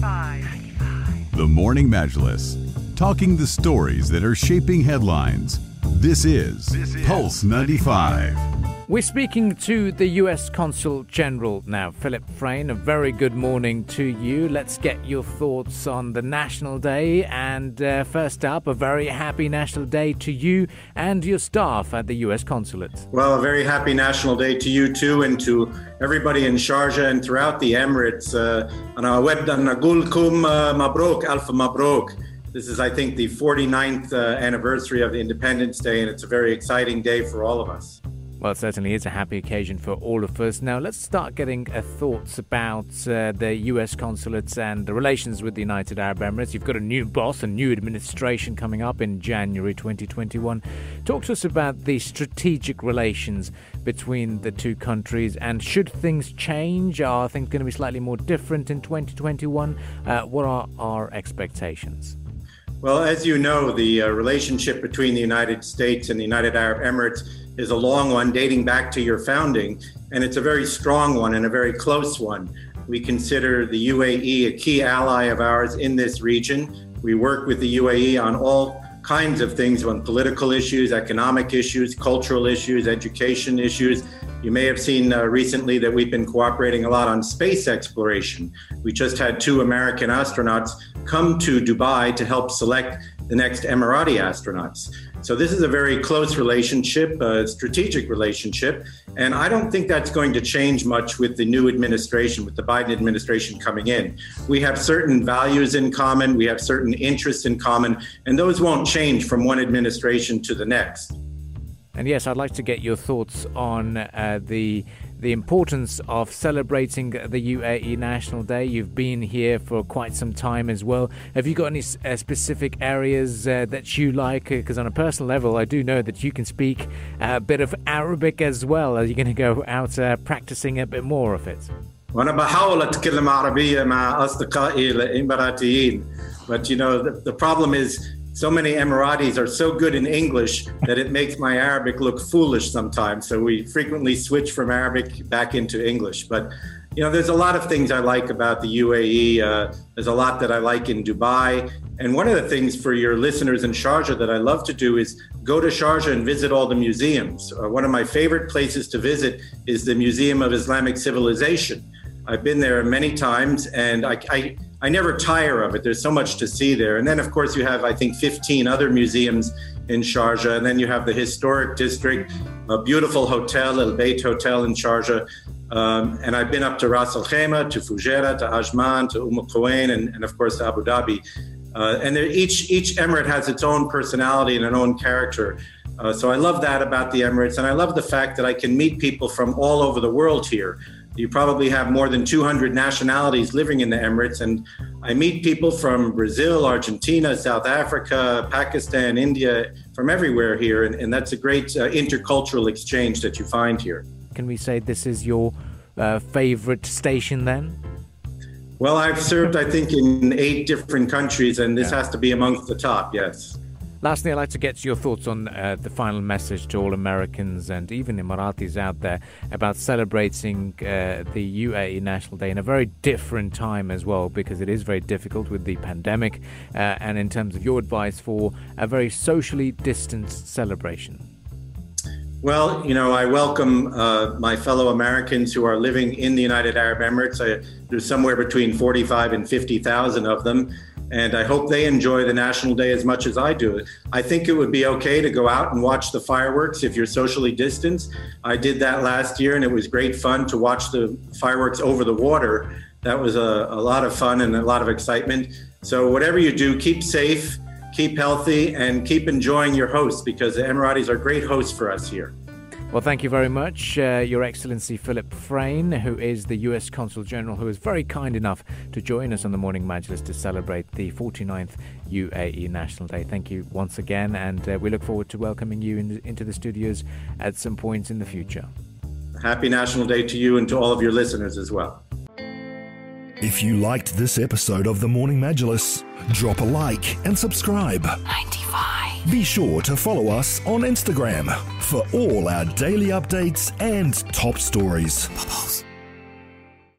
95. The Morning Majlis, talking the stories that are shaping headlines. This is, This is Pulse 95. We're speaking to the US Consul General now, Philip Frayne. A very good morning to you. Let's get your thoughts on the National Day. And uh, first up, a very happy National Day to you and your staff at the US Consulate. Well, a very happy National Day to you too, and to everybody in Sharjah and throughout the Emirates. Uh, and uh, mabrok, alpha mabrok. This is, I think, the 49th uh, anniversary of Independence Day, and it's a very exciting day for all of us. Well, it certainly is a happy occasion for all of us. Now, let's start getting uh, thoughts about uh, the US consulates and the relations with the United Arab Emirates. You've got a new boss, a new administration coming up in January 2021. Talk to us about the strategic relations between the two countries and should things change? Are things going to be slightly more different in 2021? Uh, what are our expectations? Well, as you know, the uh, relationship between the United States and the United Arab Emirates is a long one dating back to your founding, and it's a very strong one and a very close one. We consider the UAE a key ally of ours in this region. We work with the UAE on all kinds of things on political issues, economic issues, cultural issues, education issues. You may have seen uh, recently that we've been cooperating a lot on space exploration. We just had two American astronauts come to Dubai to help select the next Emirati astronauts. So this is a very close relationship, a strategic relationship, and I don't think that's going to change much with the new administration, with the Biden administration coming in. We have certain values in common, we have certain interests in common, and those won't change from one administration to the next. And yes, I'd like to get your thoughts on uh, the the importance of celebrating the UAE National Day. You've been here for quite some time as well. Have you got any uh, specific areas uh, that you like? Because on a personal level, I do know that you can speak a bit of Arabic as well. Are you going to go out uh, practicing a bit more of it? وانا بحاول اتكلم عربيه مع اصدقائي الاماراتيين but you know the, the problem is so many Emiratis are so good in English that it makes my Arabic look foolish sometimes. So we frequently switch from Arabic back into English. But you know, there's a lot of things I like about the UAE. Uh, there's a lot that I like in Dubai. And one of the things for your listeners in Sharjah that I love to do is go to Sharjah and visit all the museums. Uh, one of my favorite places to visit is the Museum of Islamic Civilization. I've been there many times and I, I, I never tire of it. There's so much to see there. And then, of course, you have, I think, 15 other museums in Sharjah. And then you have the historic district, a beautiful hotel, Al Bait Hotel in Sharjah. Um, and I've been up to Ras Al Khaimah, to Fujairah, to Ajman, to Umm Quwain, and, and of course to Abu Dhabi. Uh, and each each emirate has its own personality and an own character. Uh, so I love that about the Emirates, and I love the fact that I can meet people from all over the world here. You probably have more than 200 nationalities living in the Emirates, and I meet people from Brazil, Argentina, South Africa, Pakistan, India, from everywhere here, and, and that's a great uh, intercultural exchange that you find here. Can we say this is your uh, favorite station then? Well, I've served, I think, in eight different countries, and this Yeah. has to be amongst the top, yes. Lastly, I'd like to get your thoughts on uh, the final message to all Americans and even Emiratis out there about celebrating uh, the UAE National Day in a very different time as well, because it is very difficult with the pandemic. Uh, and in terms of your advice for a very socially distanced celebration. Well, you know, I welcome uh, my fellow Americans who are living in the United Arab Emirates. I, there's somewhere between 45 and 50,000 of them. And I hope they enjoy the National Day as much as I do. I think it would be okay to go out and watch the fireworks if you're socially distanced. I did that last year and it was great fun to watch the fireworks over the water. That was a, a lot of fun and a lot of excitement. So, whatever you do, keep safe, keep healthy, and keep enjoying your hosts because the Emiratis are great hosts for us here. Well, thank you very much, uh, Your Excellency Philip Frayne, who is the U.S. Consul General, who is very kind enough to join us on the Morning Majlis to celebrate the 49th UAE National Day. Thank you once again, and uh, we look forward to welcoming you in, into the studios at some point in the future. Happy National Day to you and to all of your listeners as well. If you liked this episode of The Morning Majlis, drop a like and subscribe. 95. Be sure to follow us on Instagram for all our daily updates and top stories.